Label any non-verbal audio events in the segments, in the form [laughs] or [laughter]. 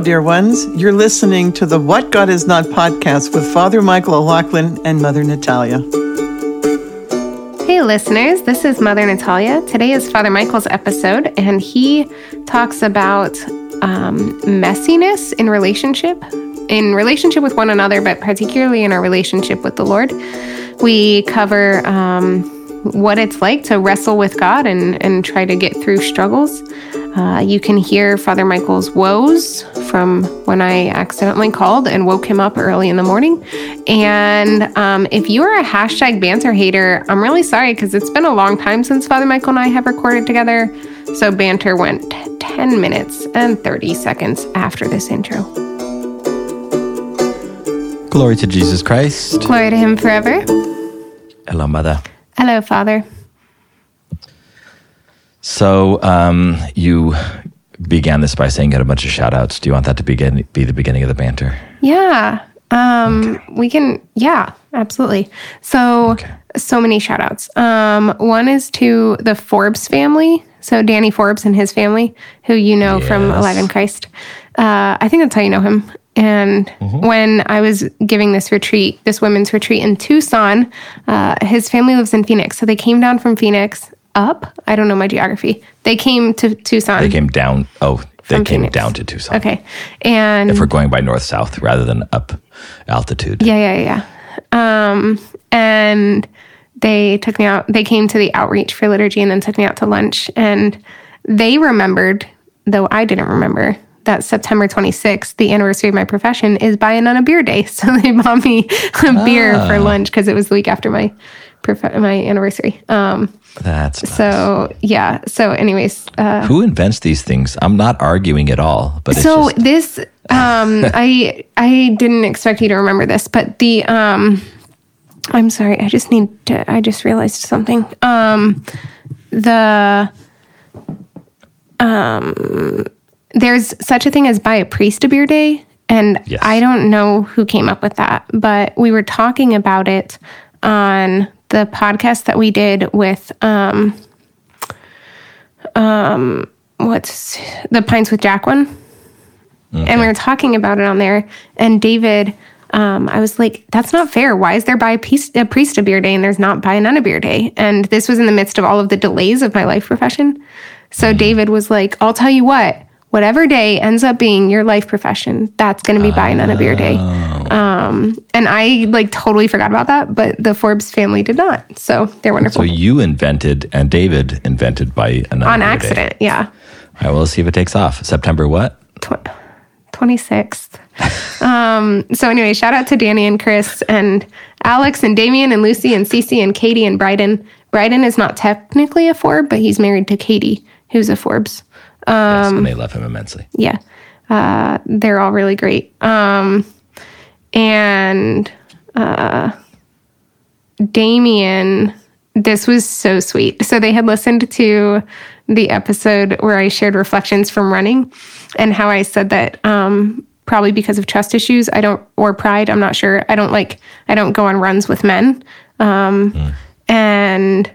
dear ones. You're listening to the What God Is Not podcast with Father Michael O'Loughlin and Mother Natalia. Hey, listeners, this is Mother Natalia. Today is Father Michael's episode, and he talks about um, messiness in relationship, in relationship with one another, but particularly in our relationship with the Lord. We cover um, what it's like to wrestle with God and, and try to get through struggles. Uh, you can hear Father Michael's woes from when I accidentally called and woke him up early in the morning. And um, if you are a hashtag banter hater, I'm really sorry because it's been a long time since Father Michael and I have recorded together. So banter went 10 minutes and 30 seconds after this intro. Glory to Jesus Christ. Glory to him forever. Hello, Mother. Hello, Father. So um, you began this by saying you had a bunch of shout outs. Do you want that to begin, be the beginning of the banter? Yeah. Um, we can, yeah, absolutely. So, Okay. so many shout outs. Um, one is to the Forbes family. So, Danny Forbes and his family, who you know from Yes. Alive in Christ. Uh, I think that's how you know him. And Mm-hmm. when I was giving this retreat, this women's retreat in Tucson, uh, his family lives in Phoenix. So, they came down from Phoenix up. I don't know my geography. They came to Tucson. They came down. Oh, they came Phoenix. down to Tucson. Okay. And If we're going by north south rather than up altitude. Yeah, yeah, yeah. Um, and they took me out. They came to the outreach for liturgy and then took me out to lunch. And they remembered, though I didn't remember, that September 26th, the anniversary of my profession, is buy a nun a beer day. [laughs] So they bought me a beer for lunch because it was the week after my prof- my anniversary. Um, That's nice. so yeah. So, anyways, uh, Who invents these things? I'm not arguing at all, but it's so just, this [laughs] um i i didn't expect you to remember this but the um i'm sorry i just need to i just realized something um the um there's such a thing as buy a priest a beer day and Yes. i don't know who came up with that but we were talking about it on the podcast that we did with um um what's the pints with jack one and we were talking about it on there. And David, um, I was like, that's not fair. Why is there buy a, piece, a priest a beer day and there's not buy a nun a beer day? And this was in the midst of all of the delays of my life profession. So David was like, I'll tell you what, whatever day ends up being your life profession, that's going to be buy nun a beer day. Um, and I like totally forgot about that, but the Forbes family did not. So they're wonderful. so you invented and David invented buy another on day. accident. Yeah. All right, well, let's see if it takes off. September what? tw- 26th. [laughs] um, so anyway, shout out to Danny and Chris and Alex and Damien and Lucy and Cece and Katie and Bryden. Bryden is not technically a Forbes, but he's married to Katie, who's a Forbes. Yes, Um, and they love him immensely. Yeah. Uh, they're all really great. Um, and uh, Damien, this was so sweet. So they had listened to the episode where I shared reflections from running and how I said that um, probably because of trust issues, I don't, or pride, I'm not sure. I don't like, I don't go on runs with men. Um, And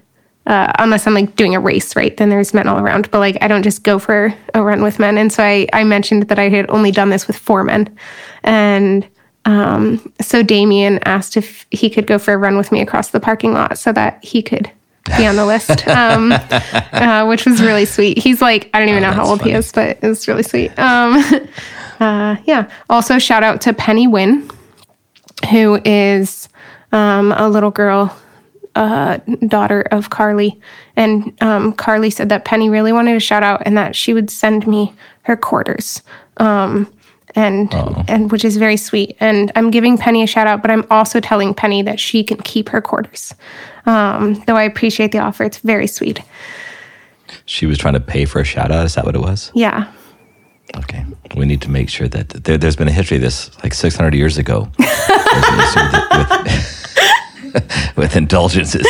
uh, unless I'm like doing a race, right? Then there's men all around. But like, I don't just go for a run with men. And so I, I mentioned that I had only done this with four men. And um, so Damien asked if he could go for a run with me across the parking lot so that he could be on the list, [laughs] um, uh, which was really sweet. He's like, I don't even know how old he is, but it was really sweet. Um, [laughs] uh, yeah. Also, shout out to Penny Wynn, who is um, a little girl uh, daughter of Carly. And um, Carly said that Penny really wanted a shout out and that she would send me her quarters. Um, and and which is very sweet. And I'm giving Penny a shout out, but I'm also telling Penny that she can keep her quarters. Um, though I appreciate the offer, it's very sweet. She was trying to pay for a shout out. Is that what it was? Yeah, Okay. We need to make sure that there, there's been a history of this like 600 years ago [laughs] with, with [laughs] [laughs] indulgences.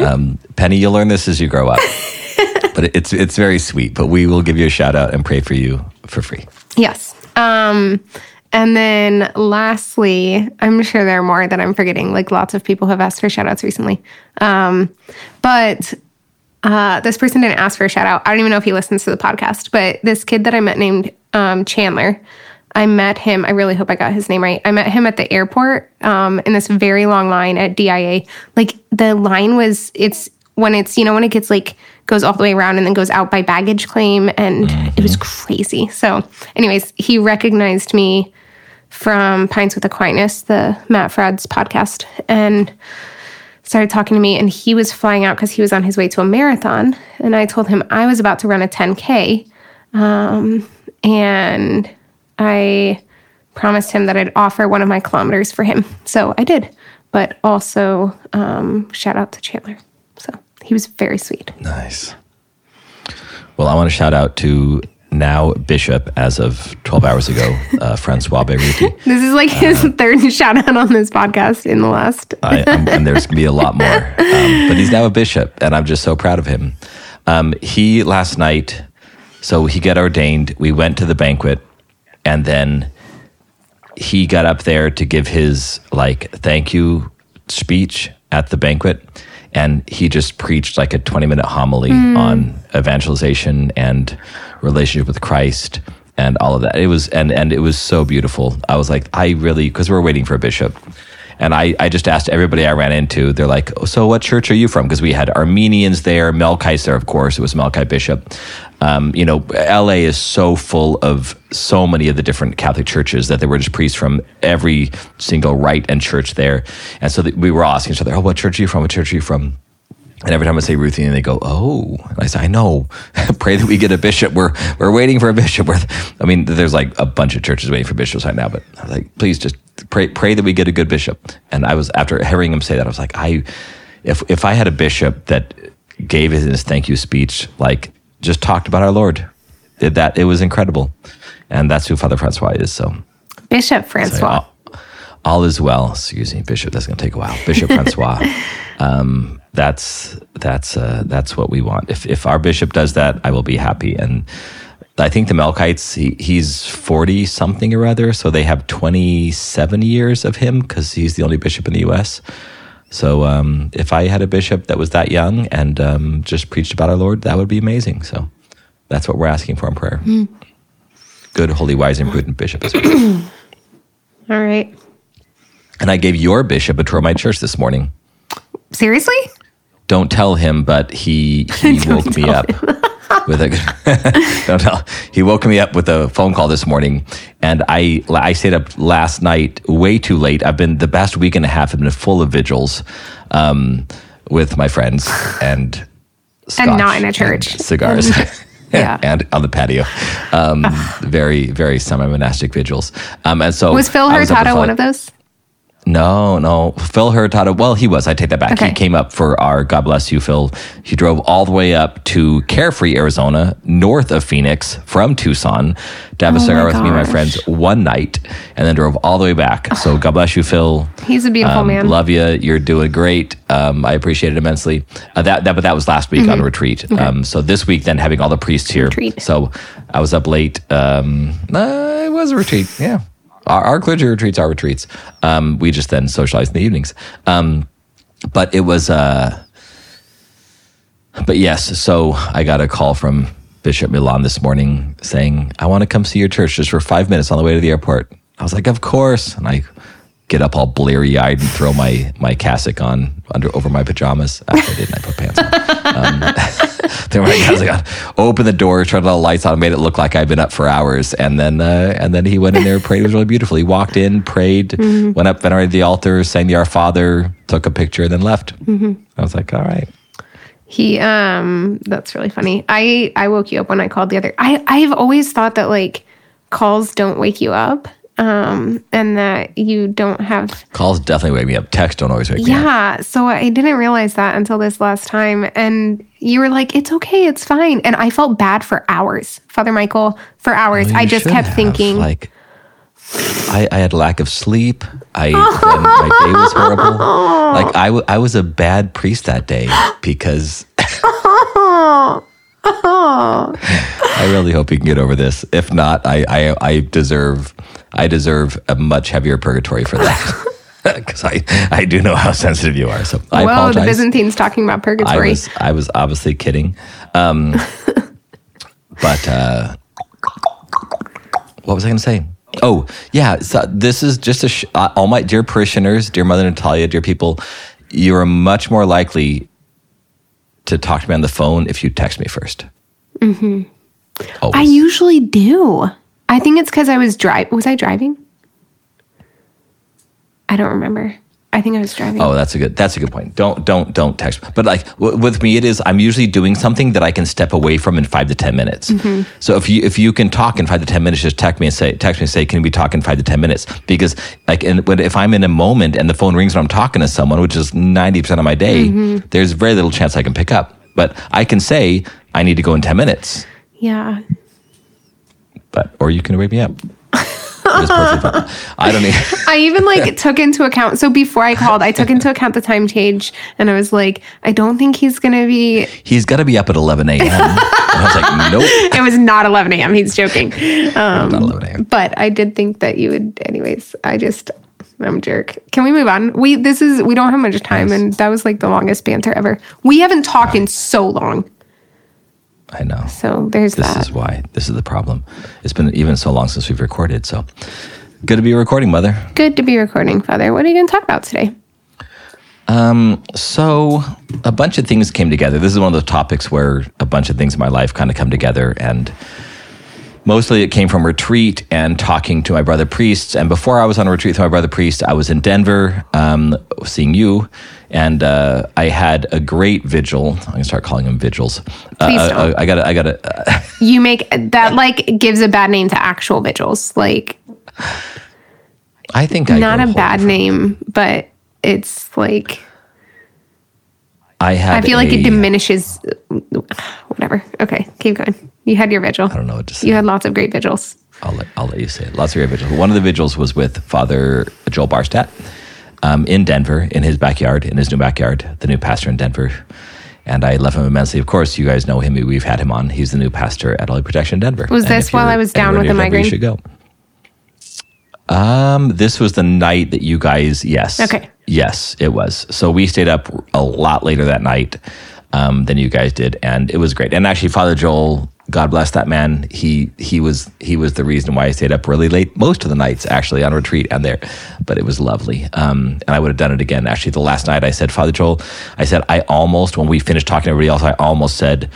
Um, Penny, you'll learn this as you grow up. [laughs] But it's it's very sweet. But we will give you a shout out and pray for you for free. Yes. Um, and then lastly, I'm sure there are more that I'm forgetting. Like lots of people have asked for shout outs recently. Um, but uh, this person didn't ask for a shout out. I don't even know if he listens to the podcast, but this kid that I met named um, Chandler, I met him. I really hope I got his name right. I met him at the airport um, in this very long line at DIA. Like the line was, it's when it's, you know, when it gets like, goes all the way around and then goes out by baggage claim. And it was crazy. So, anyways, he recognized me from Pints with Aquinas, the Matt Fradd's podcast, and started talking to me. And he was flying out because he was on his way to a marathon. And I told him I was about to run a 10K. Um, and I promised him that I'd offer one of my kilometers for him. So I did. But also, um, shout out to Chandler. So he was very sweet. Nice. Well, I want to shout out to now Bishop, as of 12 hours ago, uh, [laughs] Francois Beyrouti. This is like his third [laughs] shout out on this podcast in the last. I, and there's going to be a lot more. [laughs] Um, but he's now a bishop, and I'm just so proud of him. Um, he last night, so he got ordained. We went to the banquet, and then he got up there to give his like thank you speech at the banquet. And he just preached like a 20 minute homily hmm. on evangelization and relationship with Christ and all of that. It was and and it was so beautiful. I was like, I really because we're waiting for a bishop. And I, I just asked everybody I ran into, they're like, oh, so what church are you from? Because we had Armenians there, Melchites there, of course, it was Melchite Bishop. Um, you know, LA is so full of so many of the different Catholic churches that there were just priests from every single rite and church there. And so we were asking each other, oh, what church are you from? What church are you from? And every time I say Ruthie, and they go, "Oh," and I say, "I know. [laughs] Pray that we get a bishop. We're we're waiting for a bishop." We're, I mean, there's like a bunch of churches waiting for bishops right now, but I was like, "Please, just pray pray that we get a good bishop." And I was after hearing him say that, I was like, "I, if if I had a bishop that gave his thank you speech, like just talked about our Lord, did that, it was incredible." And that's who Father Francois is. So Bishop Francois. all, all is well. Excuse me, Bishop. That's going to take a while. Bishop Francois. [laughs] Um, that's that's uh, that's what we want. If if our bishop does that, I will be happy. And I think the Melkites, he, he's forty something or other, so they have twenty seven years of him because he's the only bishop in the U.S. So um, if I had a bishop that was that young and um, just preached about our Lord, that would be amazing. So that's what we're asking for in prayer. Good, holy, wise, and prudent bishop. As [clears throat] well. All right. And I gave your bishop a tour of my church this morning. Seriously? Don't tell him, but he [laughs] he woke me up [laughs] with a [laughs] don't tell. He woke me up with a phone call this morning, and I I stayed up last night way too late. I've been the past week and a half have been full of vigils um, with my friends and And not in a church. cigars. [laughs] Yeah. [laughs] and on the patio, um, very very semi monastic vigils. Um, and so Was Phil Hurtado one of those? No, no. Phil Hurtado, well, he was. I take that back. Okay. He came up for our God bless you, Phil. He drove all the way up to Carefree, Arizona, north of Phoenix from Tucson to have a Oh cigar with me and my friends one night and then drove all the way back. So [sighs] God bless you, Phil. He's a beautiful Um, man. Love you. You're doing great. Um, I appreciate it immensely. Uh, that, that, but that was last week on a retreat. Um, so this week, then having all the priests here. Mm-hmm. Retreat. So I was up late. Um, uh, it was a retreat. Yeah. Our, our clergy retreats are retreats. Um, we just then socialize in the evenings. Um, but it was, uh, but yes. So I got a call from Bishop Milan this morning saying, I want to come see your church just for five minutes on the way to the airport. I was like, of course. And I get up all bleary eyed and throw my, my cassock on under over my pajamas. Actually, I didn't. I put pants on. Um, then when I got, I got opened the door, turned all the lights on, made it look like I'd been up for hours, and then uh, and then he went in there, prayed. It was really beautiful. He walked in, prayed, went up, venerated the altar, sang the Our Father, took a picture, and then left. I was like, all right. He um that's really funny. I I woke you up when I called the other. I I've always thought that like calls don't wake you up um and that you don't have Calls definitely wake me up. Text don't always wake me up. yeah, so I didn't realize that until this last time and you were like it's okay, it's fine. And I felt bad for hours. Father Michael for hours. Well, I just kept have, thinking like I, I had lack of sleep. I [laughs] my day was horrible. Like I, w- I was a bad priest that day [gasps] because [laughs] [laughs] I really hope you can get over this. If not, I, I, I deserve I deserve a much heavier purgatory for that. [laughs] Because I, I do know how sensitive you are. So I Whoa, apologize. the Byzantines talking about purgatory. I was I was obviously kidding. Um, [laughs] but uh, what was I going to say? Oh, yeah. So this is just a, sh- uh, all my dear parishioners, dear Mother Natalia, dear people, you are much more likely to talk to me on the phone if you text me 1st Mm-hmm. I usually do. I think it's because I was driving. Was I driving? I don't remember. I think I was driving. Oh, that's a good. That's a good point. Don't don't don't text. But like w- with me, it is. I'm usually doing something that I can step away from in five to ten minutes. Mm-hmm. So if you if you can talk in five to ten minutes, just text me and say text me and say can we talk in five to ten minutes? Because like in, when, if I'm in a moment and the phone rings and I'm talking to someone, which is ninety percent of my day, mm-hmm. there's very little chance I can pick up. But I can say I need to go in ten minutes. yeah. But or you can wake me up. [laughs] It's perfectly fine. I don't even. [laughs] I even like took into account. So before I called, I took into account the time change, and I was like, I don't think he's gonna be. He's got to be up at 11 a.m. and I was like, [laughs] nope, It was not 11 a.m. He's joking. Um, not 11 a.m. but I did think that you would. Anyways, I just. I'm a jerk. Can we move on? We this is we don't have much time, and that was like the longest banter ever. We haven't talked in so long, I know. so there's This that. is why. This is the problem. It's been even so long since we've recorded. So good to be recording, Mother. Good to be recording, Father. What are you going to talk about today? Um, so a bunch of things came together. This is one of those topics where a bunch of things in my life kind of come together. And mostly it came from retreat and talking to my brother priests. And before I was on a retreat with my brother priest, I was in Denver um, seeing you. And uh, I had a great vigil. I'm going to start calling them vigils. Uh, Please uh, don't. I got to, I got to, uh, [laughs] You make that like gives a bad name to actual vigils. Like I think I not a bad name, but it's like I had I feel like it diminishes. Whatever. Okay, keep going. You had your vigil. I don't know what to say. You had lots of great vigils. I'll let, I'll let you say it. Lots of great vigils. One of the vigils was with Father Joel Barstad um, in Denver, in his backyard, in his new backyard, the new pastor in Denver. And I love him immensely. Of course, you guys know him. We've had him on. He's the new pastor at Holy Protection Denver. Was And this while I was down with Denver, migraine? You should go. Um, this was the night that you guys. Yes. Okay. Yes, it was. So we stayed up a lot later that night um, than you guys did, and it was great. And actually, Father Joel, God bless that man. He he was he was the reason why I stayed up really late most of the nights actually on retreat and there, but it was lovely. Um, and I would have done it again. Actually, the last night I said, Father Joel, I said I almost when we finished talking to everybody else, I almost said.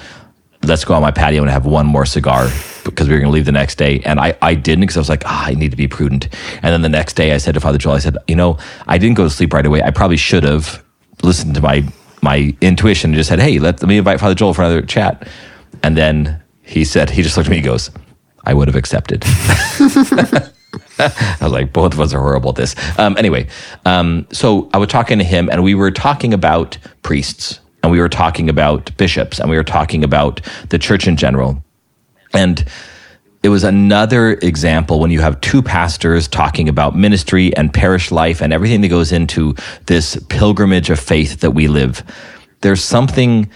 Let's go on my patio and have one more cigar because we were going to leave the next day. And I, I didn't because I was like, ah, I need to be prudent. And then the next day I said to Father Joel, I said, you know, I didn't go to sleep right away. I probably should have listened to my my intuition and just said, hey, let, let me invite Father Joel for another chat. And then he said, he just looked at me and goes, I would have accepted. [laughs] I was like, both of us are horrible at this. Um, anyway, um, so I was talking to him, and we were talking about priests, and we were talking about bishops, and we were talking about the church in general. And it was another example when you have two pastors talking about ministry and parish life and everything that goes into this pilgrimage of faith that we live. There's something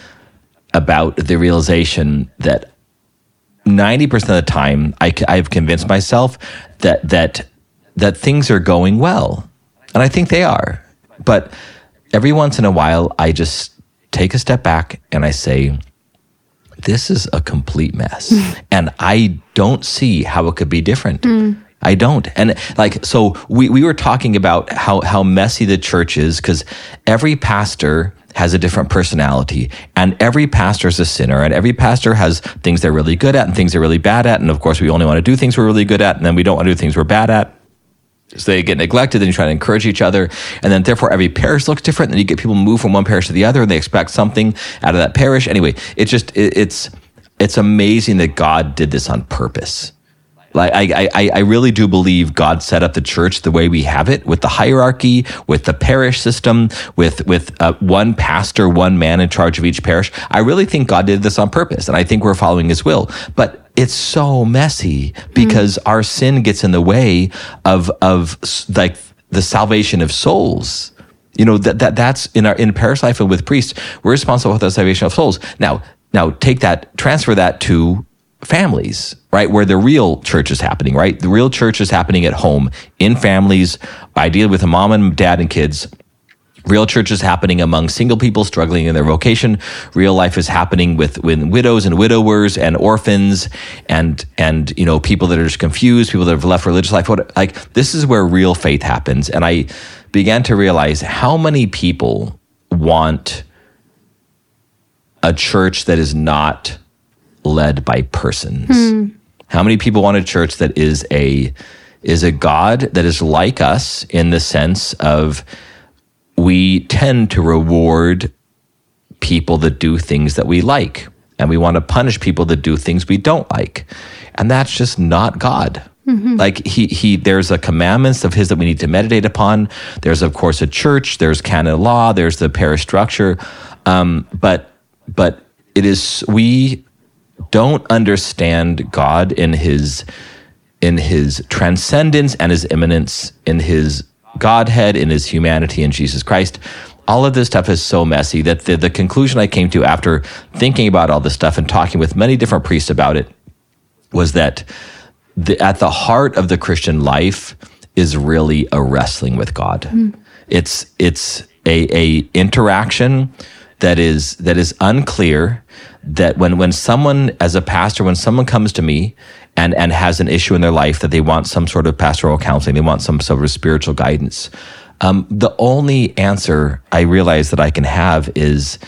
about the realization that 90% of the time I, have convinced myself that that that things are going well and i think they are but every once in a while i just take a step back and i say this is a complete mess [laughs] and i don't see how it could be different mm. I don't. And like, so we, we were talking about how, how messy the church is because every pastor has a different personality and every pastor is a sinner and every pastor has things they're really good at and things they're really bad at. And of course, we only want to do things we're really good at and then we don't want to do things we're bad at. So they get neglected, then you try to encourage each other. And then therefore every parish looks different. Then you get people move from one parish to the other and they expect something out of that parish. Anyway, it's just, it, it's, it's amazing that God did this on purpose. Like I, I, I really do believe God set up the church the way we have it, with the hierarchy, with the parish system, with with uh, one pastor, one man in charge of each parish. I really think God did this on purpose, and I think we're following His will. But it's so messy because mm. our sin gets in the way of of like the salvation of souls. You know that that that's in our in parish life and with priests, we're responsible for the salvation of souls. Now, now take that, transfer that to families, right? Where the real church is happening, right? The real church is happening at home, in families, ideally with a mom and dad and kids. Real church is happening among single people struggling in their vocation. Real life is happening with, with widows and widowers and orphans and and you know people that are just confused, people that have left religious life. What like this is where real faith happens. And I began to realize how many people want a church that is not led by persons. Hmm. How many people want a church that is a is a God that is like us in the sense of we tend to reward people that do things that we like and we want to punish people that do things we don't like and that's just not god. Like he he there's a commandments of his that we need to meditate upon. There's of course a church. There's canon law. There's the parish structure. Um, but but it is we don't understand god in his in his transcendence and his immanence, in his Godhead, in his humanity in Jesus Christ. All of this stuff is so messy that the, the conclusion I came to after thinking about all this stuff and talking with many different priests about it was that the, at the heart of the Christian life is really a wrestling with God. Hmm. It's it's a, a interaction that is that is unclear. That when when someone as a pastor, when someone comes to me and and has an issue in their life that they want some sort of pastoral counseling, they want some sort of spiritual guidance. Um, the only answer I realize that I can have is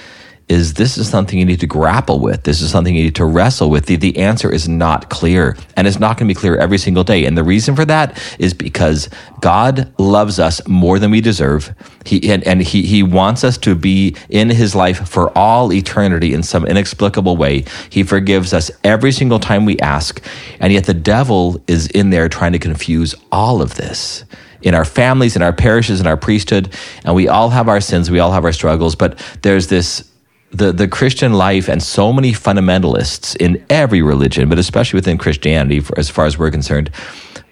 is this is something you need to grapple with. This is something you need to wrestle with. The, the answer is not clear and it's not going to be clear every single day. And the reason for that is because God loves us more than we deserve. He, and, and he, he wants us to be in his life for all eternity in some inexplicable way. He forgives us every single time we ask. And yet the devil is in there trying to confuse all of this in our families, in our parishes, in our priesthood. And we all have our sins, we all have our struggles, but there's this the, the Christian life and so many fundamentalists in every religion, but especially within Christianity, for, as far as we're concerned,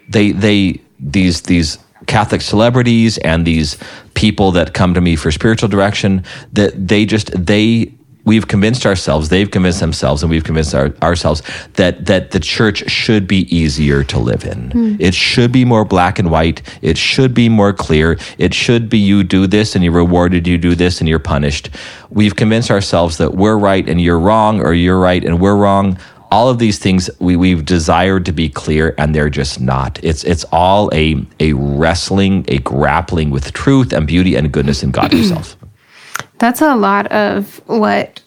they they these these Catholic celebrities and these people that come to me for spiritual direction that they just they we've convinced ourselves they've convinced themselves and we've convinced our, ourselves that that the church should be easier to live in. Hmm. It should be more black and white. It should be more clear. It should be you do this and you're rewarded you do this and you're punished. We've convinced ourselves that we're right and you're wrong or you're right and we're wrong. All of these things we, we've desired to be clear and they're just not. It's it's all a a wrestling a grappling with truth and beauty and goodness in god [clears throat] himself That's a lot of what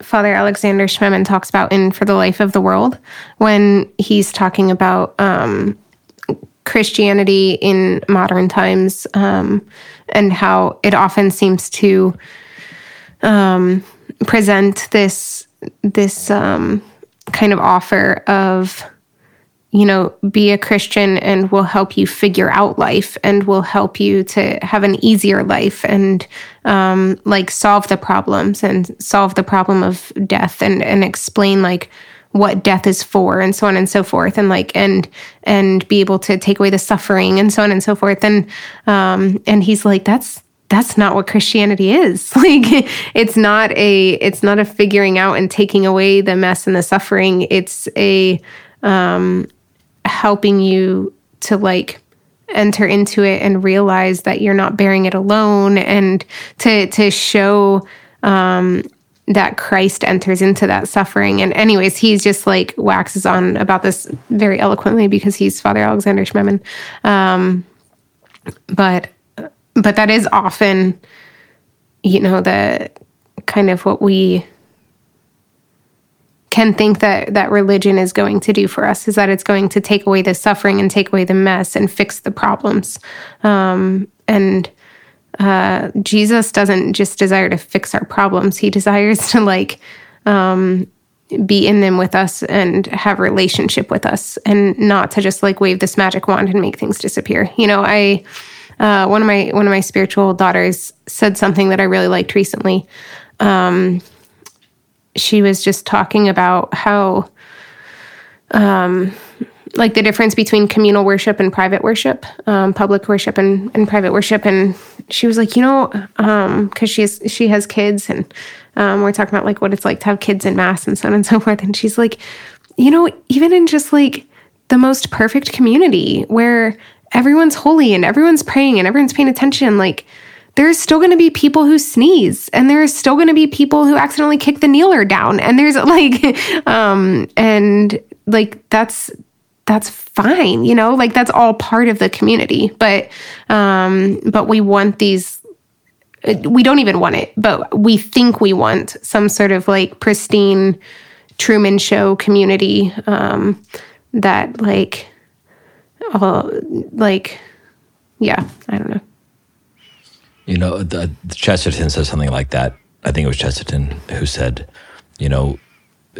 Father Alexander Schmemann talks about in For the Life of the World when he's talking about um, Christianity in modern times um, and how it often seems to um, present this this um, kind of offer of you know, be a Christian and will help you figure out life and will help you to have an easier life and um, like solve the problems and solve the problem of death and and explain like what death is for and so on and so forth and like and and be able to take away the suffering and so on and so forth and um and he's like that's that's not what Christianity is. [laughs] Like it's not a it's not a figuring out and taking away the mess and the suffering. It's a um helping you to like enter into it and realize that you're not bearing it alone and to to show um that Christ enters into that suffering. And anyways, he's just like waxes on about this very eloquently because he's Father Alexander Schmemann. Um but but that is often you know the kind of what we can think that that religion is going to do for us is that it's going to take away the suffering and take away the mess and fix the problems. Um, and uh, jesus doesn't just desire to fix our problems. He desires to like um, be in them with us and have a relationship with us and not to just like wave this magic wand and make things disappear. You know i uh, one of my one of my spiritual daughters said something that i really liked recently. Um, she was just talking about how um like the difference between communal worship and private worship um public worship and, and private worship. And she was like you know um because she's she has kids and um we're talking about like what it's like to have kids in mass and so on and so [laughs] forth. And she's like you know even in just like the most perfect community where everyone's holy and everyone's praying and everyone's paying attention like there's still going to be people who sneeze and there's still going to be people who accidentally kick the kneeler down and there's [laughs] like um and like that's that's fine you know? Like that's all part of the community but um but we want these we don't even want it but we think we want some sort of like pristine truman show community um that like uh, like yeah i don't know You know, the, Chesterton says something like that. I think it was Chesterton who said, you know,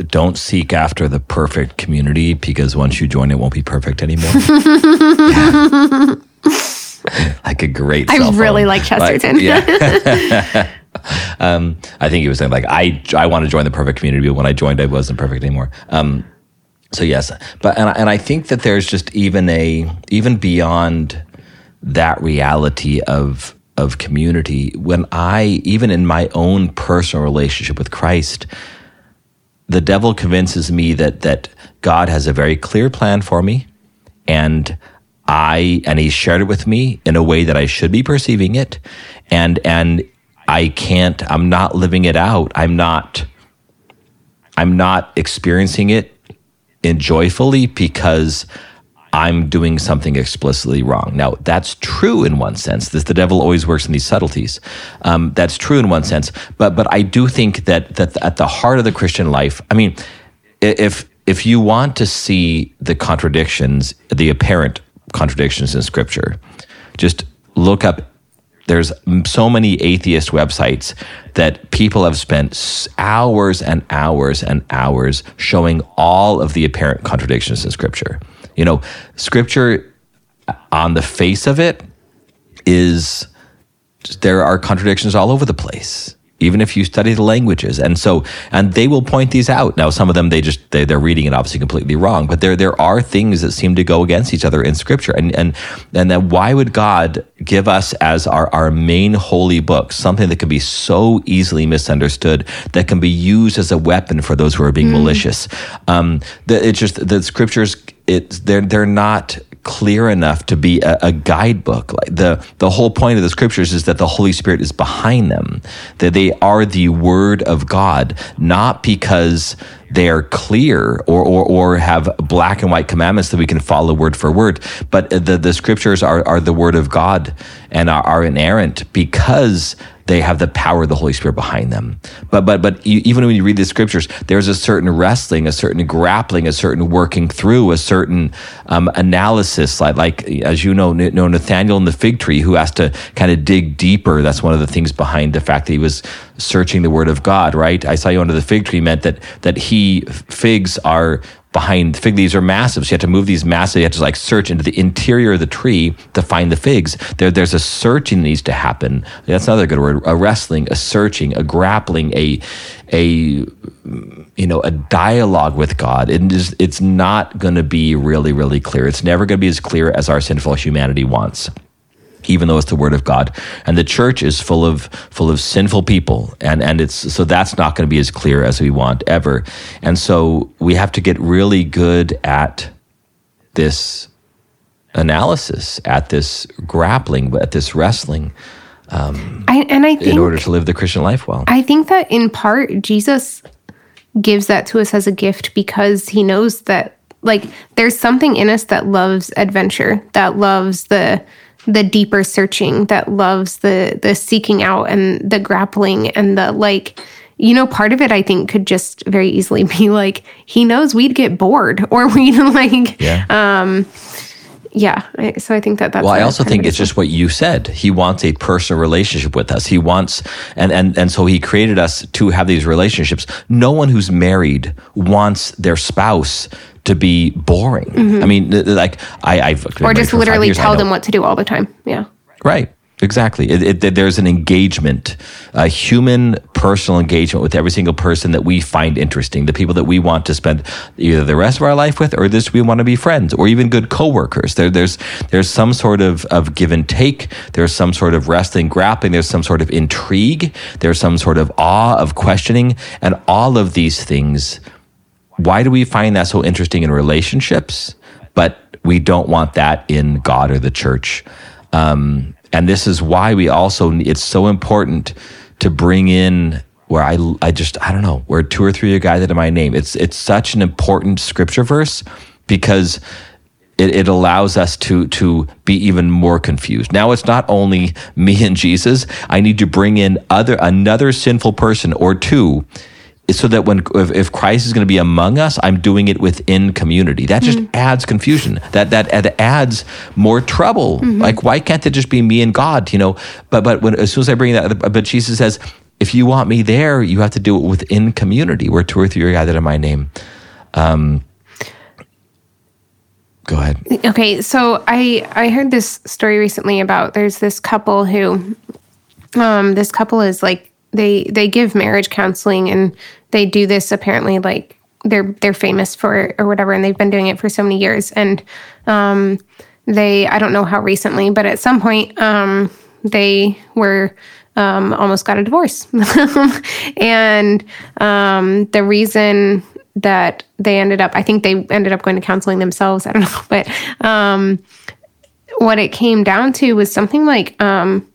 don't seek after the perfect community because once you join, it won't be perfect anymore. [laughs] [laughs] like a great. i really phone. like But, chesterton yeah. [laughs] um, I think he was saying like I I want to join the perfect community, but when I joined, I wasn't perfect anymore. Um, so yes, but and and I think that there's just even a even beyond that reality of of community when I even in my own personal relationship with Christ, the devil convinces me that that God has a very clear plan for me, and I and He shared it with me in a way that I should be perceiving it, and and I can't. I'm not living it out. I'm not. I'm not experiencing it in joyfully because I'm doing something explicitly wrong. Now, that's true in one sense. This, the devil always works in these subtleties. Um, that's true in one sense, but but I do think that that at the heart of the Christian life, I mean, if if you want to see the contradictions, the apparent contradictions in Scripture, just look up. There's so many atheist websites that people have spent hours and hours and hours showing all of the apparent contradictions in Scripture. You know, Scripture on the face of it is there are contradictions all over the place even if you study the languages. And so and they will point these out. Now some of them they just they, they're reading it obviously completely wrong but there there are things that seem to go against each other in scripture. And and and then why would god give us as our our main holy book something that can be so easily misunderstood that can be used as a weapon for those who are being malicious? Um the, it's just the scriptures it's they're they're not clear enough to be a, a guidebook. Like the the whole point of the scriptures is that the Holy Spirit is behind them, that they are the Word of God, not because they are clear or, or, or have black and white commandments that we can follow word for word, but the, the scriptures are, are the Word of God and are, are inerrant because they have the power of the Holy Spirit behind them. But but but even when you read the scriptures, there's a certain wrestling, a certain grappling, a certain working through, a certain um, analysis. Like like as you know, know Nathaniel and the fig tree, who has to kind of dig deeper. That's one of the things behind the fact that he was searching the Word of God. Right? I saw you under the fig tree meant that that he figs are behind fig leaves are massive. So you have to move these massive, you have to like search into the interior of the tree to find the figs. There, there's a searching that needs to happen. That's another good word. A wrestling, a searching, a grappling, a, a, you know, a dialogue with God. It is, it's not going to be really, really clear. It's never going to be as clear as our sinful humanity wants even though it's the word of God. And the church is full of full of sinful people, and and it's so that's not going to be as clear as we want ever. And so we have to get really good at this analysis, at this grappling, at this wrestling, um, I, and i think in order to live the Christian life well. I think that in part Jesus gives that to us as a gift because he knows that like there's something in us that loves adventure, that loves the the deeper searching, that loves the the seeking out and the grappling and the like you know part of it I think could just very easily [laughs] be like he knows we'd get bored [laughs] or we'd like yeah. um yeah, so I think that that's Well, i also think it's just what you said. He wants a personal relationship with us. He wants, and, and, and so he created us to have these relationships. No one who's married wants their spouse to be boring. I mean, like I, I've Mm-hmm. or just literally years. Tell them what to do all the time. Yeah. Right. Exactly. It, it, there's an engagement, a human personal engagement with every single person that we find interesting, the people that we want to spend either the rest of our life with or this we want to be friends or even good coworkers. There, there's, there's some sort of, of give and take. There's some sort of wrestling, grappling. There's some sort of intrigue. There's some sort of awe of questioning and all of these things. Why do we find that so interesting in relationships, but we don't want that in God or the church? Um, and this is why we also it's so important to bring in where I I just I don't know where two or three gathered in my name. It's it's such an important scripture verse because it, it allows us to to be even more confused. Now it's not only me and Jesus. I need to bring in other another sinful person or two so that when if, if Christ is going to be among us, I'm doing it within community. That just mm-hmm. adds confusion. That that adds more trouble. Mm-hmm. Like why can't it just be me and God? You know. But but when as soon as I bring that, but Jesus says, if you want me there, you have to do it within community, where two or three are gathered in my name. Um, go ahead. Okay, so I I heard this story recently about there's this couple who, um, this couple is like they they give marriage counseling and they do this apparently like they're they're famous for or whatever and they've been doing it for so many years. And um, they I don't know how recently but at some point um, they were um, almost got a divorce. [laughs] And um, the reason that they ended up I think they ended up going to counseling themselves I don't know [laughs] but um, what it came down to was something like um,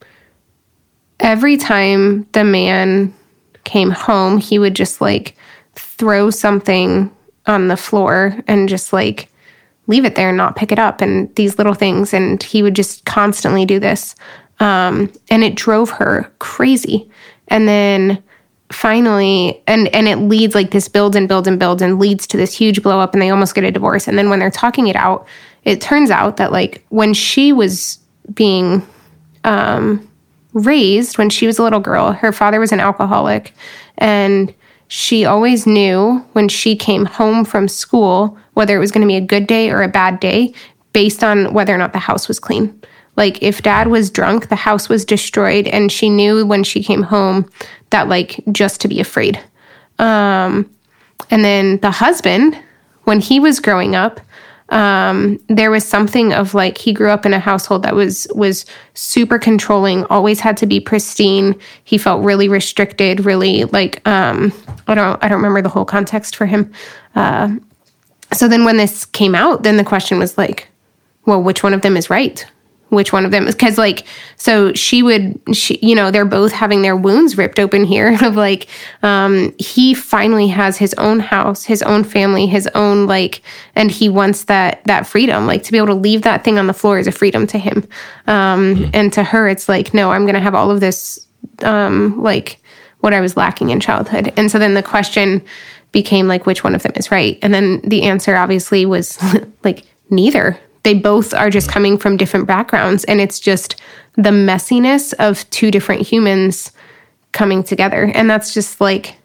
every time the man came home, he would just like throw something on the floor and just like leave it there and not pick it up and these little things. And he would just constantly do this. Um, and it drove her crazy. And then finally and and it leads like this builds and builds and builds and leads to this huge blow up and they almost get a divorce and then when they're talking it out it turns out that like when she was being um raised when she was a little girl. Her father was an alcoholic, and she always knew when she came home from school whether it was going to be a good day or a bad day based on whether or not the house was clean. Like if dad was drunk, the house was destroyed, and she knew when she came home that like just to be afraid. Um, and then the husband, when he was growing up, um, there was something of like he grew up in a household that was was super controlling, always had to be pristine. He felt really restricted, really like um, I don't I don't remember the whole context for him. Uh, so then when this came out, then the question was like, well, which one of them is right? Which one of them is because like so she would she you know they're both having their wounds ripped open here [laughs] of like um he finally has his own house his own family his own like and he wants that that freedom like to be able to leave that thing on the floor is a freedom to him. Um mm-hmm. and to her it's like no i'm gonna have all of this um like what i was lacking in childhood. And so then the question became like which one of them is right? And then the answer obviously was [laughs] like neither they both are just coming from different backgrounds. And it's just the messiness of two different humans coming together. And that's just like,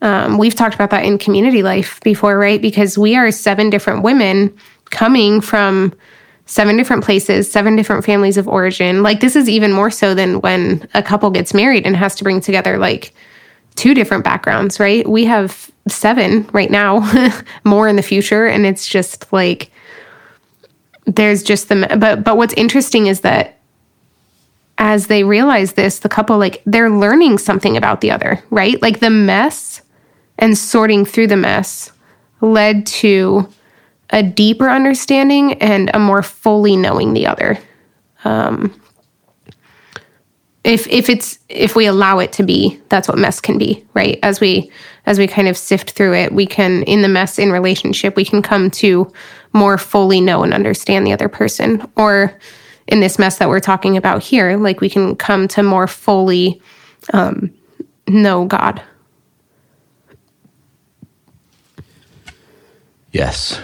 um, we've talked about that in community life before, right? Because we are seven different women coming from seven different places, seven different families of origin. Like, this is even more so than when a couple gets married and has to bring together like two different backgrounds, right? We have seven right now, [laughs] more in the future. And it's just like, there's just the but but what's interesting is that as they realize this the couple like they're learning something about the other right? Like the mess and sorting through the mess led to a deeper understanding and a more fully knowing the other. Um, if if it's if we allow it to be that's what mess can be right? As we as we kind of sift through it we can in the mess in relationship we can come to more fully know and understand the other person. Or in this mess that we're talking about here like we can come to more fully um, know god. Yes.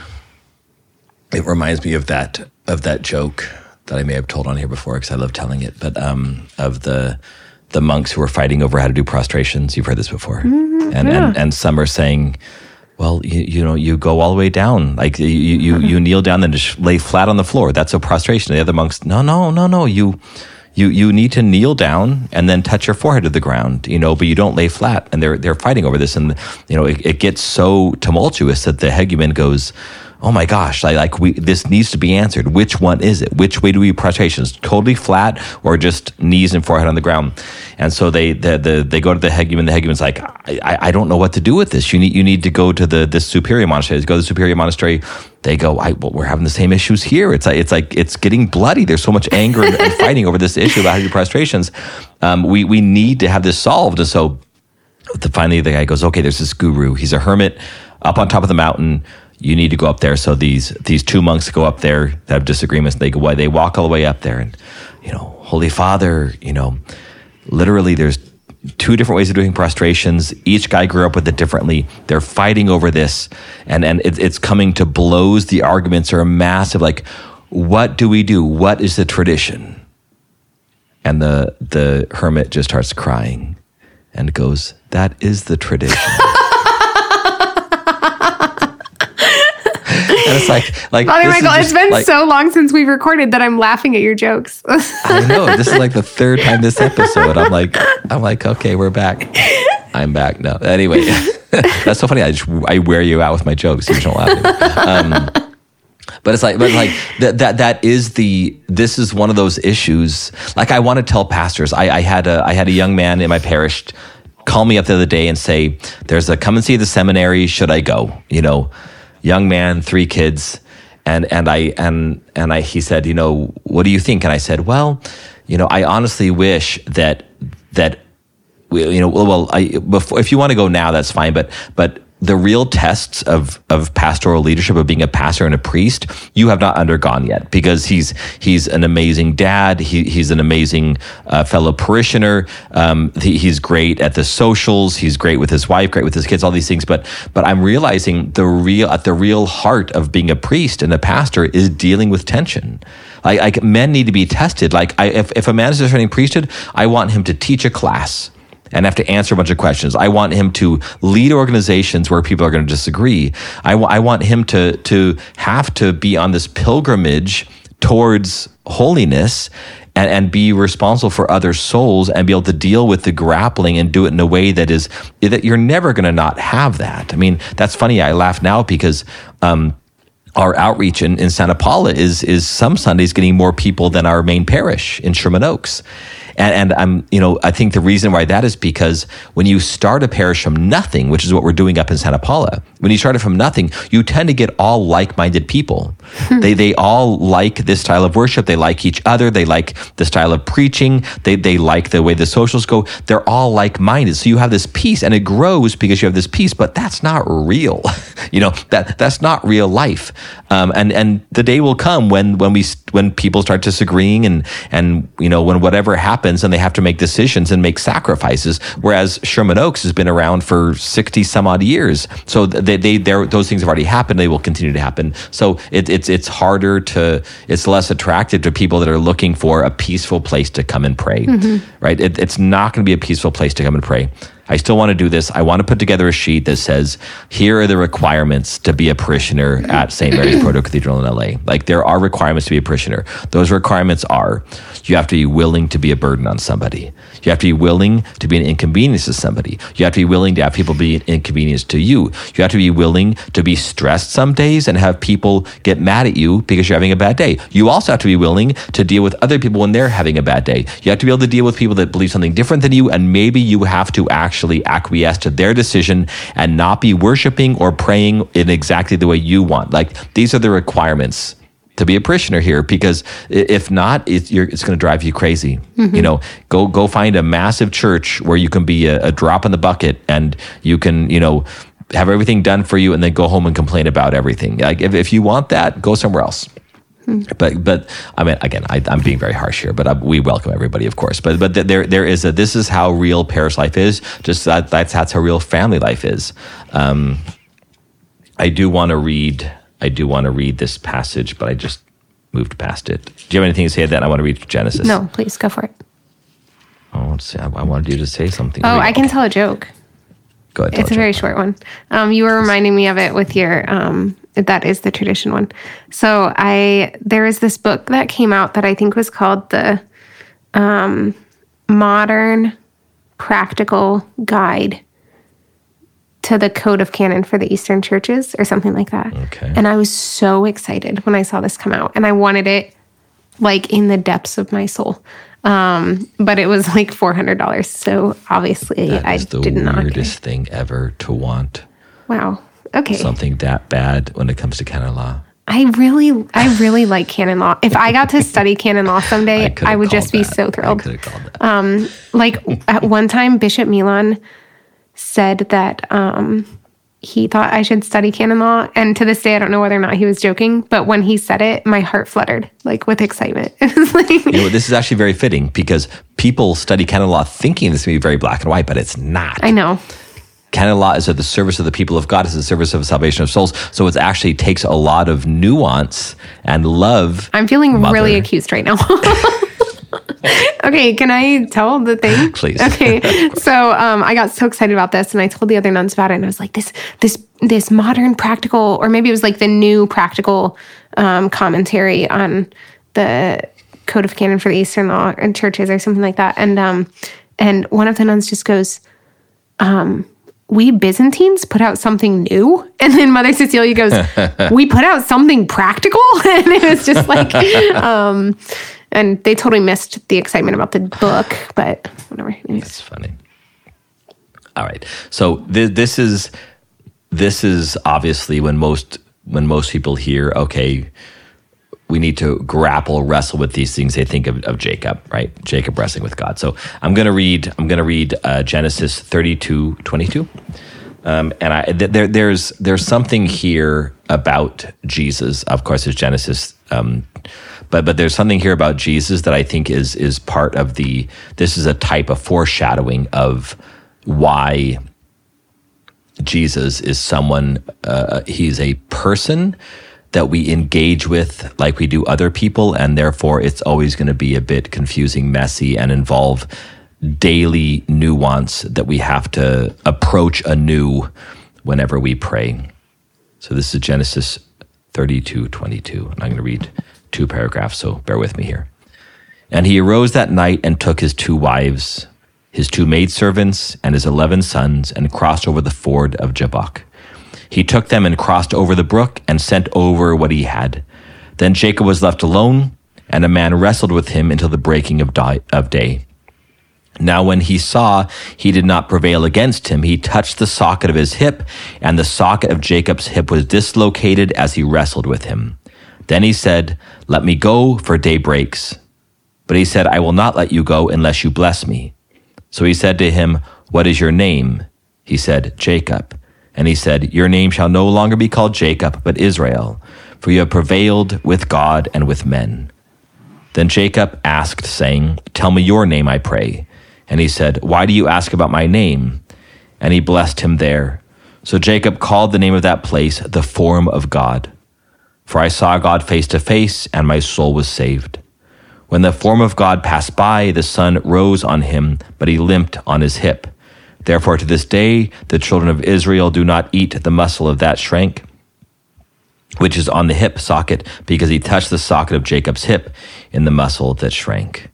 It reminds me of that of that joke that I may have told on here before because I love telling it, but um, of the the monks who were fighting over how to do prostrations. You've heard this before, mm-hmm, and, yeah. and and some are saying, well, you, you know, you go all the way down, like you you you [laughs] kneel down and just lay flat on the floor. That's a prostration. The other monks, no, no, no, no, you. You, you need to kneel down and then touch your forehead to the ground, you know, but you don't lay flat. And they're they're fighting over this, and you know it, it gets so tumultuous that the hegumen goes, oh my gosh, like we this needs to be answered. Which one is it? Which way do we prostrations? Totally flat or just knees and forehead on the ground? and so they the, the they go to the hegumen. The hegumen's like, I, I don't know what to do with this. You need you need to go to the this superior monastery. Go to the superior monastery. They go, I, well, we're having the same issues here. It's like it's like it's getting bloody. There's so much anger and, and fighting over this issue about your prostrations. Um, we we need to have this solved. And so the, finally the guy goes, okay, there's this guru. He's a hermit up on top of the mountain. You need to go up there. So these these two monks go up there. Have disagreements. They go, why they walk all the way up there, and you know, Holy Father, you know, literally there's two different ways of doing prostrations. Each guy grew up with it differently. They're fighting over this, and and it, it's coming to blows. The arguments are massive. Like, what do we do? What is the tradition? And the the hermit just starts crying, and goes, "That is the tradition." [laughs] and it's like, like is Michael, just it's been like- so long since we've recorded that I'm laughing at your jokes. [laughs] I know this is like the third time this episode. I'm like, I'm like, okay, we're back. I'm back. No, anyway, [laughs] that's so funny. I just I wear you out with my jokes. You don't laugh. Um, but it's like, but like that that that is the. This is one of those issues. Like I want to tell pastors. I, I had a I had a young man in my parish call me up the other day and say, "There's a come and see the seminary. Should I go?" You know, young man, three kids, and and I and and I he said, you know, what do you think? And I said, well, you know, I honestly wish that that you know, well, I, before, if you want to go now, that's fine. But but the real tests of of pastoral leadership of being a pastor and a priest, you have not undergone yet because he's he's an amazing dad. He, he's an amazing uh, fellow parishioner. Um, he, he's great at the socials. He's great with his wife, great with his kids, all these things. But but I'm realizing the real at the real heart of being a priest and a pastor is dealing with tension. Like, like men need to be tested. Like I, if if a man is defending priesthood, I want him to teach a class and have to answer a bunch of questions. I want him to lead organizations where people are going to disagree. I want him to to have to be on this pilgrimage towards holiness and, and be responsible for other souls and be able to deal with the grappling and do it in a way that is that you're never going to not have that. I mean, that's funny. I laugh now because um, our outreach in, in Santa Paula is is some Sundays getting more people than our main parish in Sherman Oaks. And, and I'm, you know, I think the reason why that is because when you start a parish from nothing, which is what we're doing up in Santa Paula, when you start it from nothing, you tend to get all like-minded people. [laughs] they they all like this style of worship. They like each other. They like the style of preaching. They they like the way the socials go. They're all like-minded. So you have this peace, and it grows because you have this peace. But that's not real. [laughs] you know that that's not real life. Um, and and the day will come when when we when people start disagreeing and and you know when whatever happens and they have to make decisions and make sacrifices. Whereas Sherman Oaks has been around for sixty some odd years, so they they those things have already happened. They will continue to happen. So it, it, it's it's harder to it's less attractive to people that are looking for a peaceful place to come and pray. Mm-hmm. Right? It, it's not going to be a peaceful place to come and pray. I still want to do this. I want to put together a sheet that says, here are the requirements to be a parishioner at St. Mary's Proto Cathedral in LA. Like there are requirements to be a parishioner. Those requirements are you have to be willing to be a burden on somebody. You have to be willing to be an inconvenience to somebody. You have to be willing to have people be an inconvenience to you. You have to be willing to be stressed some days and have people get mad at you because you're having a bad day. You also have to be willing to deal with other people when they're having a bad day. You have to be able to deal with people that believe something different than you, and maybe you have to actually acquiesce to their decision and not be worshiping or praying in exactly the way you want. Like these are the requirements to be a parishioner here because if not it, you're, it's going to drive you crazy. Mm-hmm. You know go go find a massive church where you can be a, a drop in the bucket and you can you know have everything done for you and then go home and complain about everything. Like if, if you want that go somewhere else but but I mean again I, I'm being very harsh here, but I, we welcome everybody, of course. But but there there is a this is how real parish life is. Just that that's that's how real family life is. Um, I do want to read. I do want to read this passage, but I just moved past it. Do you have anything to say to that? I want to read Genesis. no, please go for it. Oh, let's see. I, I wanted you to say something. Oh, Read- I can tell a joke. Go ahead. It's a very short one. Um, you were reminding me of it with your um, that is the tradition one. So I there is this book that came out that I think was called the um, Modern Practical Guide to the Code of Canon for the Eastern Churches or something like that. Okay. And I was so excited when I saw this come out, and I wanted it like in the depths of my soul. Um, but it was like four hundred dollars. So obviously, I the did not. get- weirdest thing ever to want Wow. Okay. something that bad when it comes to canon law. I really, I really like canon law. If I got to [laughs] study canon law someday, I, have would just be that. so I thrilled. could have called that. Like at one time, Bishop Milan said that um, he thought I should study canon law, and to this day, I don't know whether or not he was joking. But when he said it, my heart fluttered like with excitement. [laughs] Like, you know, this is actually very fitting because people study canon law thinking this is going to be very black and white, but it's not. I know. Canon law is at the service of the people of God, is the service of the salvation of souls. So it actually takes a lot of nuance and love. I'm feeling Mother. really accused right now. [laughs] okay, can I tell the thing? [laughs] Please. Okay, so um, I got so excited about this, and I told the other nuns about it, and I was like, "This, this, this modern practical, or maybe it was like the new practical um, commentary on the Code of Canon for the Eastern Law and churches, or something like that." And um, and one of the nuns just goes, we Byzantines put out something new. [laughs] And then Mother Cecilia goes, [laughs] We put out something practical. [laughs] And it was just like, um, and they totally missed the excitement about the book, but whatever. Anyways. It's funny. All right. So th- this is this is obviously when most when most people hear, okay, we need to grapple, wrestle with these things. They think of, of Jacob, right? Jacob wrestling with God. So I'm going to read. I'm going to read uh, Genesis 32, 22. Um, and I, th- there, there's there's something here about Jesus. Of course, it's Genesis, um, but but there's something here about Jesus that I think is is part of the. This is a type of foreshadowing of why Jesus is someone. Uh, he's a person that we engage with like we do other people, and therefore it's always going to be a bit confusing, messy, and involve daily nuance that we have to approach anew whenever we pray. So this is Genesis 32, 22. And I'm going to read two paragraphs, so bear with me here. And he arose that night and took his two wives, his two maidservants, and his eleven sons, and crossed over the ford of Jabbok. He took them and crossed over the brook and sent over what he had. Then Jacob was left alone, and a man wrestled with him until the breaking of, di- of day. Now, when he saw he did not prevail against him, he touched the socket of his hip, and the socket of Jacob's hip was dislocated as he wrestled with him. Then he said, Let me go, for day breaks. But he said, I will not let you go unless you bless me. So he said to him, What is your name? He said, Jacob. And he said, Your name shall no longer be called Jacob, but Israel, for you have prevailed with God and with men. Then Jacob asked, saying, Tell me your name, I pray. And he said, Why do you ask about my name? And he blessed him there. So Jacob called the name of that place the form of God. For I saw God face to face, and my soul was saved. When the form of God passed by, the sun rose on him, but he limped on his hip. Therefore, to this day, the children of Israel do not eat the muscle of that shrank, which is on the hip socket, because he touched the socket of Jacob's hip in the muscle that shrank.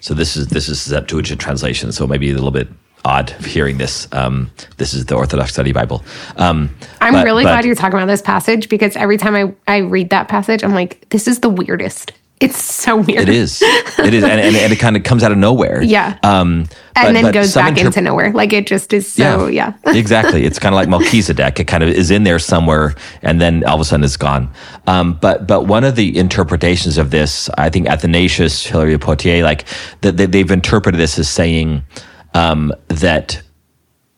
So this is this is Septuagint translation. So maybe a little bit odd hearing this. Um, this is the Orthodox Study Bible. Um, I'm but- really but- glad you're talking about this passage because every time I, I read that passage, I'm like, this is the weirdest. It's so weird. It is. It is, and, and, and it kind of comes out of nowhere. Yeah. Um, and then but goes back interp- into nowhere. Like it just is so, yeah. [laughs] exactly. It's kind of like Melchizedek. It kind of is in there somewhere, and then all of a sudden it's gone. Um, but but one of the interpretations of this, I think Athanasius, Hilary of Poitiers, like that they, they've interpreted this as saying um, that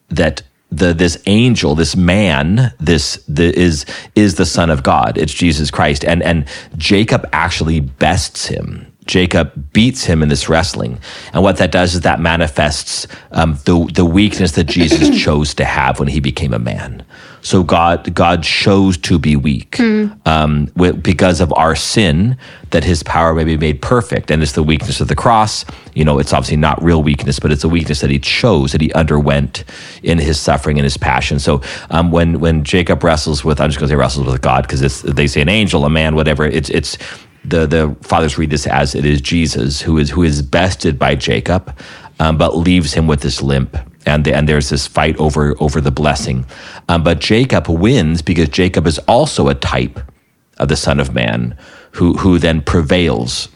that the this angel, this man, this the, is is the Son of God. It's Jesus Christ, and and Jacob actually bests him. Jacob beats him in this wrestling, and what that does is that manifests um, the the weakness that Jesus [clears throat] chose to have when he became a man. So God God chose to be weak um, wi- because of our sin, that His power may be made perfect, and it's the weakness of the cross. You know, it's obviously not real weakness, but it's a weakness that He chose, that He underwent in His suffering and His passion. So um, when when Jacob wrestles with, I'm just going to say wrestles with God because it's they say an angel, a man, whatever. It's it's the the fathers read this as it is Jesus who is who is bested by Jacob, um, but leaves him with this limp. And, the, and there's this fight over over the blessing, um, but Jacob wins because Jacob is also a type of the Son of Man, who who then prevails.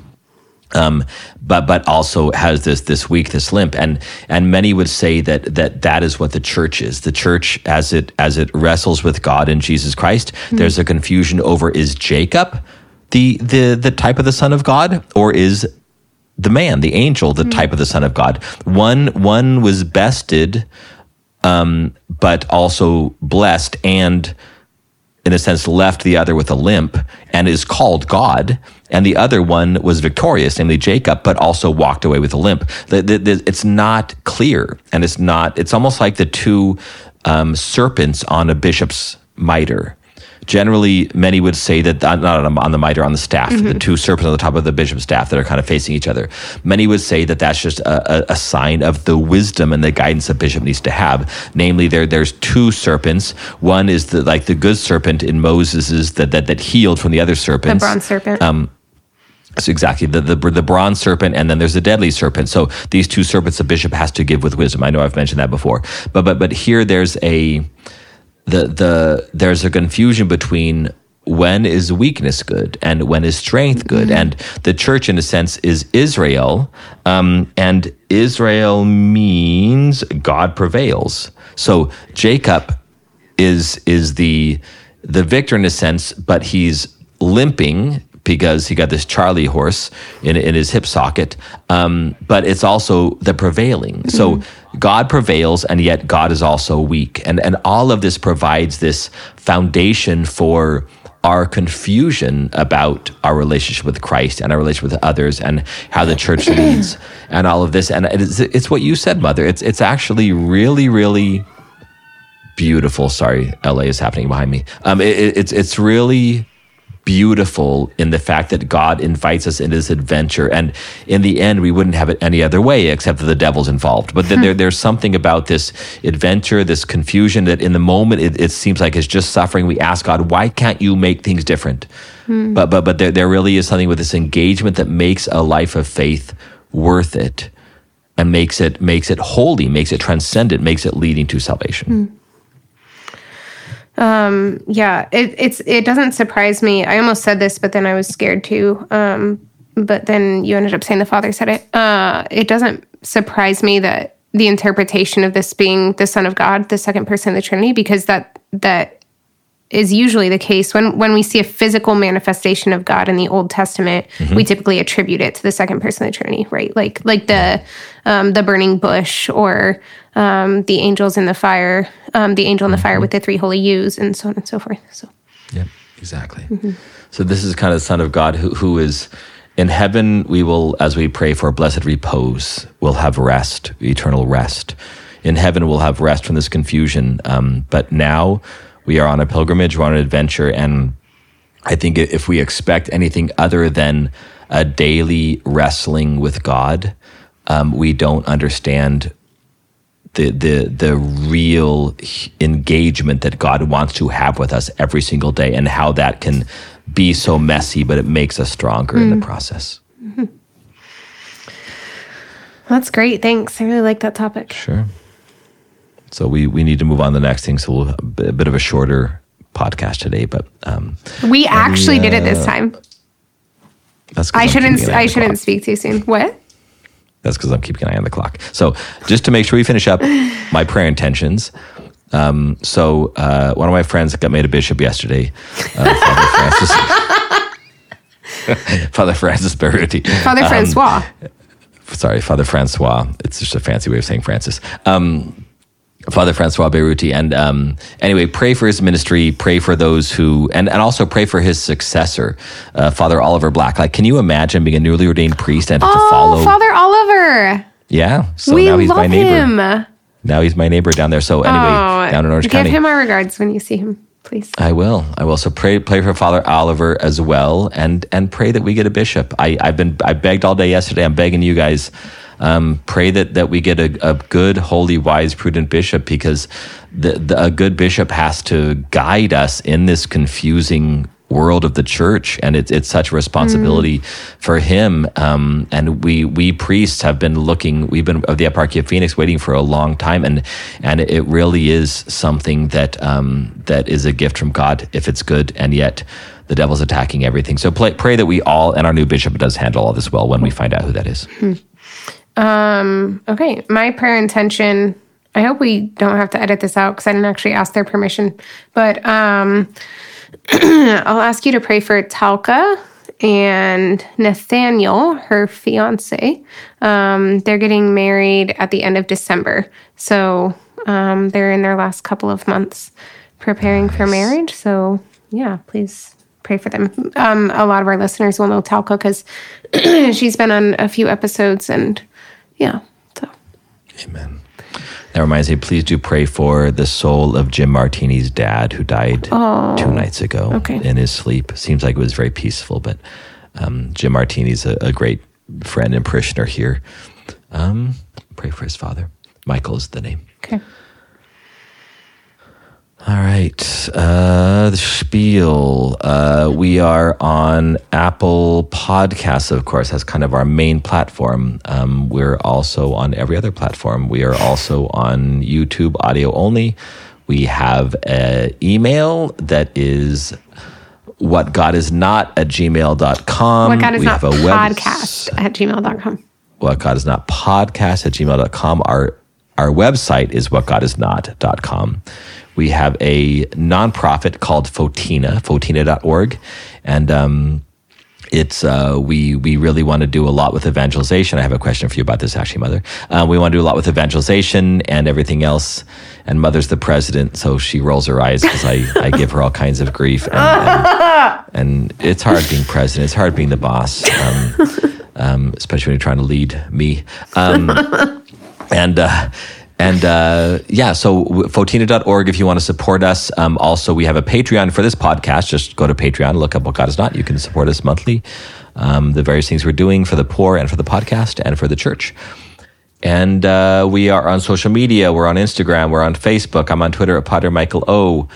Um, but but also has this this weak this limp. And and many would say that that that is what the church is. The church as it as it wrestles with God in Jesus Christ mm-hmm. there's a confusion over is Jacob the the the type of the son of God or is the man the angel the mm-hmm. type of the son of God one one was bested um, but also blessed and in a sense, left the other with a limp and is called God. And the other one was victorious, namely Jacob, but also walked away with a limp. The, the, the, it's not clear. And it's not, it's almost like the two um, serpents on a bishop's mitre generally many would say that not on the mitre on the staff mm-hmm. the two serpents on the top of the bishop's staff that are kind of facing each other many would say that that's just a, a, sign of the wisdom and the guidance a bishop needs to have namely there there's two serpents one is the like the good serpent in moses's that that, that healed from the other serpents the bronze serpent um, so exactly the, the the bronze serpent and then there's a deadly serpent. So these two serpents a bishop has to give with wisdom. I know I've mentioned that before, but but but here there's a the the there's a confusion between when is weakness good and when is strength good mm-hmm. and the church in a sense is israel um, and israel means god prevails so jacob is is the the victor in a sense but he's limping because he got this Charlie horse in, in his hip socket. Um, but it's also the prevailing. Mm-hmm. So God prevails, and yet God is also weak. And, and all of this provides this foundation for our confusion about our relationship with Christ and our relationship with others and how the church [clears throat] leads and all of this. And it's, it's what you said, Mother. It's, it's actually really, really beautiful. Sorry, LA is happening behind me. Um, it, it's, it's really beautiful in the fact that God invites us into this adventure. And in the end, we wouldn't have it any other way except that the devil's involved. But then there, there's something about this adventure, this confusion that in the moment it, it, seems like it's just suffering. We ask God, why can't you make things different? Hmm. But, but, but there, there really is something with this engagement that makes a life of faith worth it and makes it, makes it holy, makes it transcendent, makes it leading to salvation. Hmm. Um, yeah, it, it's it doesn't surprise me. I almost said this, but then I was scared too. Um, but then you ended up saying the father said it. Uh, it doesn't surprise me that the interpretation of this being the Son of God, the second person of the Trinity, because that that is usually the case when when we see a physical manifestation of God in the Old Testament, mm-hmm. we typically attribute it to the second person of the Trinity, right? Like like the um, the burning bush or um, the angels in the fire, um, the angel in the fire mm-hmm. with the three holy youths, and so on and so forth. So, yeah, exactly. Mm-hmm. So this is kind of the Son of God who, who is in heaven. We will, as we pray for blessed repose, we'll have rest, eternal rest. In heaven, we'll have rest from this confusion. Um, but now we are on a pilgrimage, we're on an adventure, and I think if we expect anything other than a daily wrestling with God, um, we don't understand the the the real engagement that God wants to have with us every single day, and how that can be so messy, but it makes us stronger mm. in the mm. process. Mm-hmm. [laughs] That's great. Thanks. I really like that topic. Sure. So we we need to move on to the next thing. So we'll a bit of a shorter podcast today, but um, we actually uh, did it this uh, time. That's I shouldn't I shouldn't speak too soon. What? That's because I'm keeping an eye on the clock. So just to make sure we finish up my prayer intentions. Um, so uh, one of my friends got made a bishop yesterday, uh, Father Francis. [laughs] [laughs] Father Francis Beyrouti. Father um, Francois. Sorry, Father Francois. It's just a fancy way of saying Francis. Um, Father Francois Beyrouti. And um, anyway, pray for his ministry, pray for those who, and, and also pray for his successor, uh, Father Oliver Black. Like, can you imagine being a newly ordained priest and oh, to follow? Father Oliver. Yeah. So we now he's my neighbor. Him. Now he's my neighbor down there. So anyway, oh, down in Orange give County. Give him our regards when you see him, please. I will. I will. So pray, pray for Father Oliver as well, and and pray that we get a bishop. I, I've been I begged all day yesterday. I'm begging you guys um, pray that, that we get a, a, good, holy, wise, prudent bishop because the, the, a good bishop has to guide us in this confusing world of the church, and it's it's such a responsibility for him. Um, and we we priests have been looking. We've been of the Eparchy of Phoenix waiting for a long time, and and it really is something that um, that is a gift from God if it's good, and yet the devil's attacking everything. So pray, pray that we all and our new bishop does handle all this well when we find out who that is. Um, okay, my prayer intention. I hope we don't have to edit this out because I didn't actually ask their permission. But um, [clears throat] I'll ask you to pray for Talca and Nathaniel, her fiance. Um, they're getting married at the end of December. So um, they're in their last couple of months preparing for marriage. So, yeah, please pray for them. Um, a lot of our listeners will know Talca because [clears throat] she's been on a few episodes and, yeah, so. Amen. That reminds me, please do pray for the soul of Jim Martini's dad who died two nights ago okay. in his sleep. Seems like it was very peaceful, but um, Jim Martini's a, a great friend and parishioner here. Um, pray for his father. Michael is the name. Okay. All right. Uh, spiel. Uh, we are on Apple Podcasts, of course, as kind of our main platform. Um, we're also on every other platform. We are also on YouTube audio only. We have an email that is what God is not at gmail.com. What God is we not have a web- podcast at gmail.com. what God is not podcast at gmail.com. Our, our website is whatgodisnot.com. We have a nonprofit called Fotina, fotina.org. And, um, it's uh, we we really want to do a lot with evangelization. I have a question for you about this, actually, Mother. Uh, we want to do a lot with evangelization and everything else. And Mother's the president, so she rolls her eyes because I, I give her all kinds of grief. And, and, and it's hard being president. It's hard being the boss, um, um, especially when you're trying to lead me. Um, and uh, and uh, yeah, so fotina.org if you want to support us. Um, also, we have a Patreon for this podcast. Just go to Patreon, look up What God Is Not. You can support us monthly. Um, the various things we're doing for the poor and for the podcast and for the church. And uh, we are on social media. We're on Instagram. We're on Facebook. I'm on Twitter at Potter Michael O.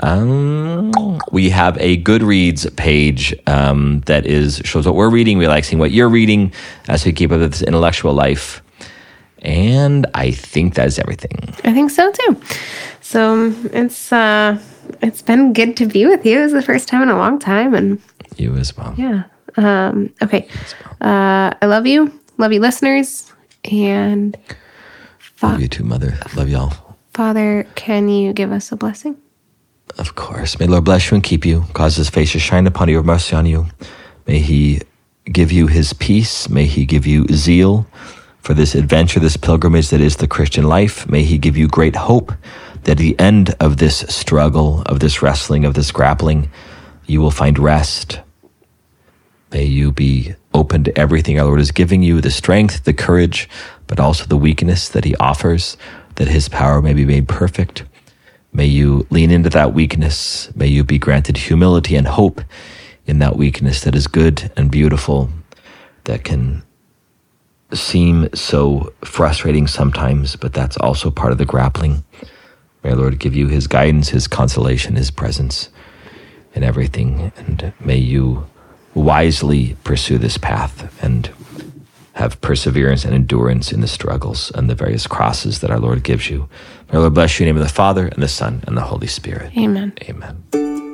Um, we have a Goodreads page um, that is shows what we're reading. We like seeing what you're reading as we keep up with this intellectual life. And I think that is everything. I think so too. So it's uh it's been good to be with you. It was the first time in a long time and You as well. yeah. Um okay. Uh I love you. Love you listeners. And Love you too, Mother. Love y'all. Father, can you give us a blessing? Of course. May the Lord bless you and keep you, cause his face to shine upon you, have mercy on you. May he give you his peace. May he give you zeal for this adventure, this pilgrimage that is the Christian life. May he give you great hope that at the end of this struggle, of this wrestling, of this grappling, you will find rest. May you be open to everything our Lord is giving you, the strength, the courage, but also the weakness that he offers, that his power may be made perfect. May you lean into that weakness. May you be granted humility and hope in that weakness that is good and beautiful, that can seem so frustrating sometimes, but that's also part of the grappling. May our Lord give you his guidance, his consolation, his presence in everything, and may you wisely pursue this path and have perseverance and endurance in the struggles and the various crosses that our Lord gives you. May our Lord bless you in the name of the Father, and the Son, and the Holy Spirit. Amen. Amen.